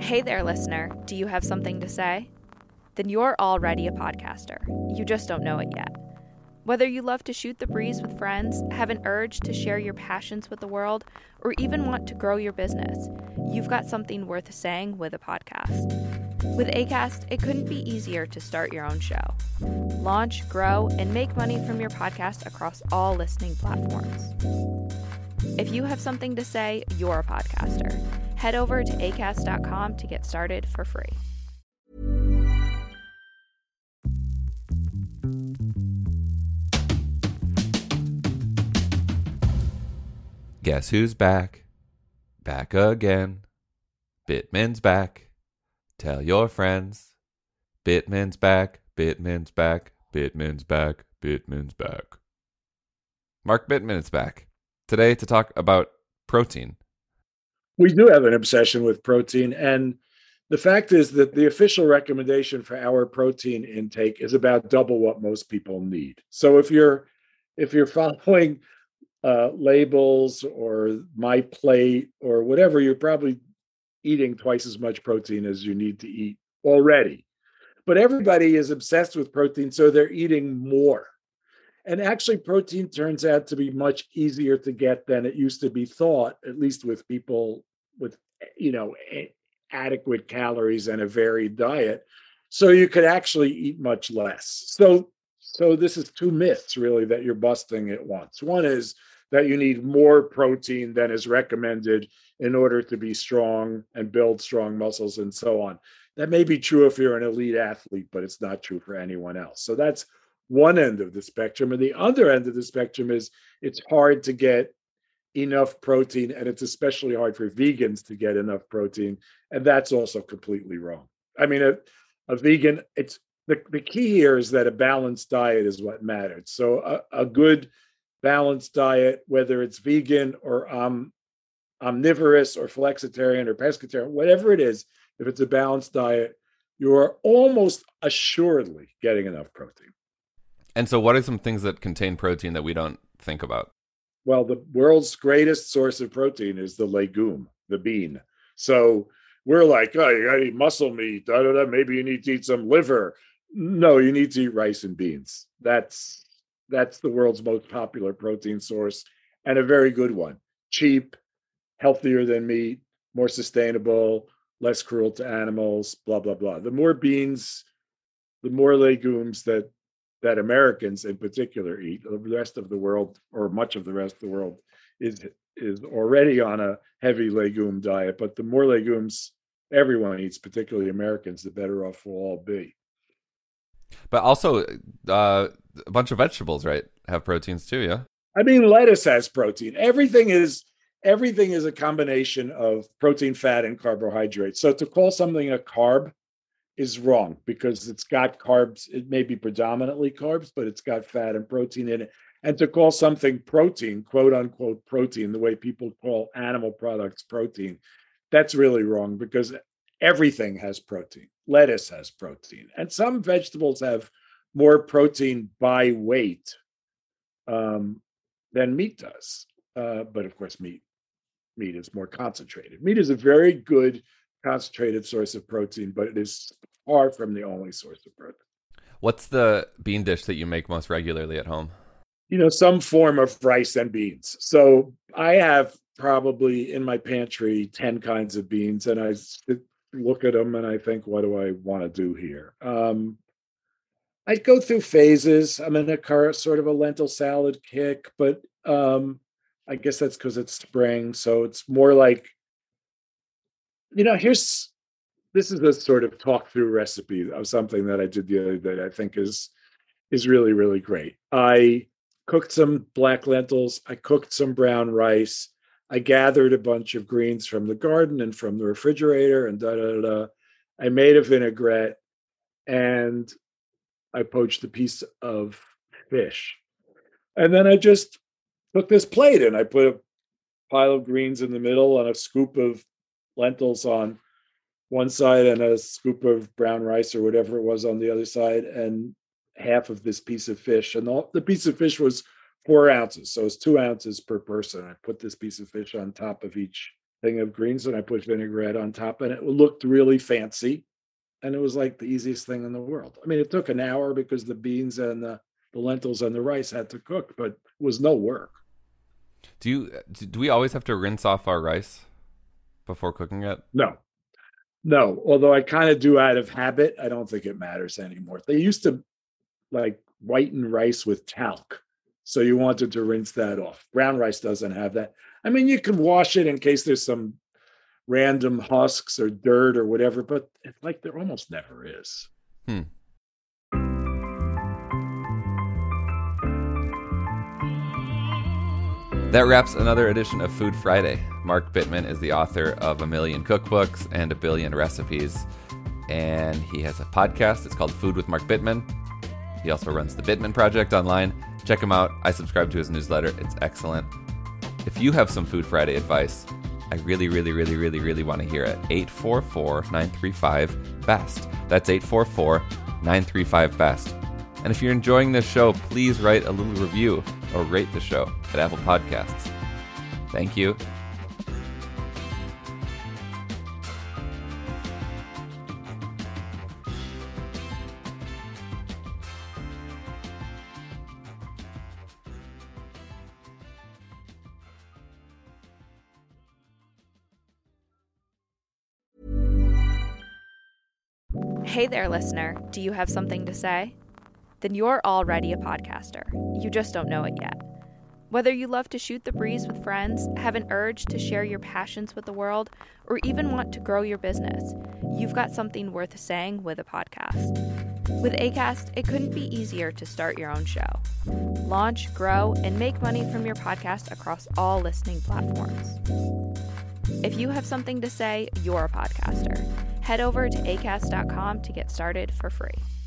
Hey there, listener. Do you have something to say? Then you're already a podcaster. You just don't know it yet. Whether you love to shoot the breeze with friends, have an urge to share your passions with the world, or even want to grow your business, you've got something worth saying with a podcast. With ACAST, it couldn't be easier to start your own show. Launch, grow, and make money from your podcast across all listening platforms. If you have something to say, you're a podcaster. Head over to acast.com to get started for free. Guess who's back? Back again. Bittman's back. Tell your friends. Bittman's back. Bittman's back. Bittman's back. Bittman's back. Mark Bittman is back today to talk about protein. We do have an obsession with protein. And the fact is that the official recommendation for our protein intake is about double what most people need. So if you're if you're following uh, labels or MyPlate or whatever, you're probably eating twice as much protein as you need to eat already. But everybody is obsessed with protein, so they're eating more. And actually, protein turns out to be much easier to get than it used to be thought, at least with people with, you know, adequate calories and a varied diet. So you could actually eat much less. So, so this is two myths really that you're busting at once. One is that you need more protein than is recommended in order to be strong and build strong muscles and so on. That may be true if you're an elite athlete, but it's not true for anyone else. So that's one end of the spectrum. And the other end of the spectrum is it's hard to get enough protein, and it's especially hard for vegans to get enough protein. And that's also completely wrong. I mean, a, a vegan, it's the, the key here is that a balanced diet is what matters. So a, a good balanced diet, whether it's vegan or um, omnivorous or flexitarian or pescatarian, whatever it is, if it's a balanced diet, you are almost assuredly getting enough protein. And so, what are some things that contain protein that we don't think about? Well, the world's greatest source of protein is the legume, the bean. So we're like, oh, you got to eat muscle meat. Da, da, da. Maybe you need to eat some liver. No, you need to eat rice and beans. That's that's the world's most popular protein source and a very good one. Cheap, healthier than meat, more sustainable, less cruel to animals, blah blah blah. The more beans, the more legumes that that Americans in particular eat. The rest of the world, or much of the rest of the world, is is already on a heavy legume diet. But the more legumes everyone eats, particularly Americans, the better off we'll all be. But also, uh, a bunch of vegetables, right, have proteins too. Yeah. I mean, lettuce has protein. Everything is everything is a combination of protein, fat, and carbohydrates. So to call something a carb is wrong because it's got carbs. It may be predominantly carbs, but it's got fat and protein in it. And to call something protein, quote unquote protein, the way people call animal products protein, that's really wrong because everything has protein. Lettuce has protein, and some vegetables have more protein by weight um, than meat does. Uh, but of course, meat meat is more concentrated. Meat is a very good concentrated source of protein, but it is far from the only source of protein. What's the bean dish that you make most regularly at home? You know, some form of rice and beans. So I have probably in my pantry 10 kinds of beans, and I look at them and I think, what do I want to do here? Um, I go through phases. I'm in a sort of a lentil salad kick, but um, I guess that's because it's spring. So it's more like, you know, here's this is a sort of talk through recipe of something that I did the other day. I think is is really really great. I cooked some black lentils. I cooked some brown rice. I gathered a bunch of greens from the garden and from the refrigerator and da da da. I made a vinaigrette and I poached a piece of fish. And then I just took this plate and I put a pile of greens in the middle and a scoop of lentils on one side and a scoop of brown rice or whatever it was on the other side and half of this piece of fish. And the, the piece of fish was four ounces. So it's two ounces per person. I put this piece of fish on top of each thing of greens and I put vinaigrette on top, and it looked really fancy. And it was like the easiest thing in the world. I mean, it took an hour because the beans and the, the lentils and the rice had to cook, but it was no work. Do you do we always have to rinse off our rice before cooking it? No. No, although I kind of do out of habit, I don't think it matters anymore. They used to like whiten rice with talc. So you wanted to rinse that off. Brown rice doesn't have that. I mean, you can wash it in case there's some random husks or dirt or whatever, but it's like there almost never is. Hmm. That wraps another edition of Food Friday. Mark Bittman is the author of a million cookbooks and a billion recipes. And he has a podcast. It's called Food with Mark Bittman. He also runs the Bittman Project online. Check him out. I subscribe to his newsletter, it's excellent. If you have some Food Friday advice, I really, really, really, really, really want to hear it. 844 935 BEST. That's 844 935 BEST. And if you're enjoying this show, please write a little review or rate the show at Apple Podcasts. Thank you. Hey there, listener. Do you have something to say? Then you're already a podcaster. You just don't know it yet. Whether you love to shoot the breeze with friends, have an urge to share your passions with the world, or even want to grow your business, you've got something worth saying with a podcast. With ACAST, it couldn't be easier to start your own show. Launch, grow, and make money from your podcast across all listening platforms. If you have something to say, you're a podcaster. Head over to acast.com to get started for free.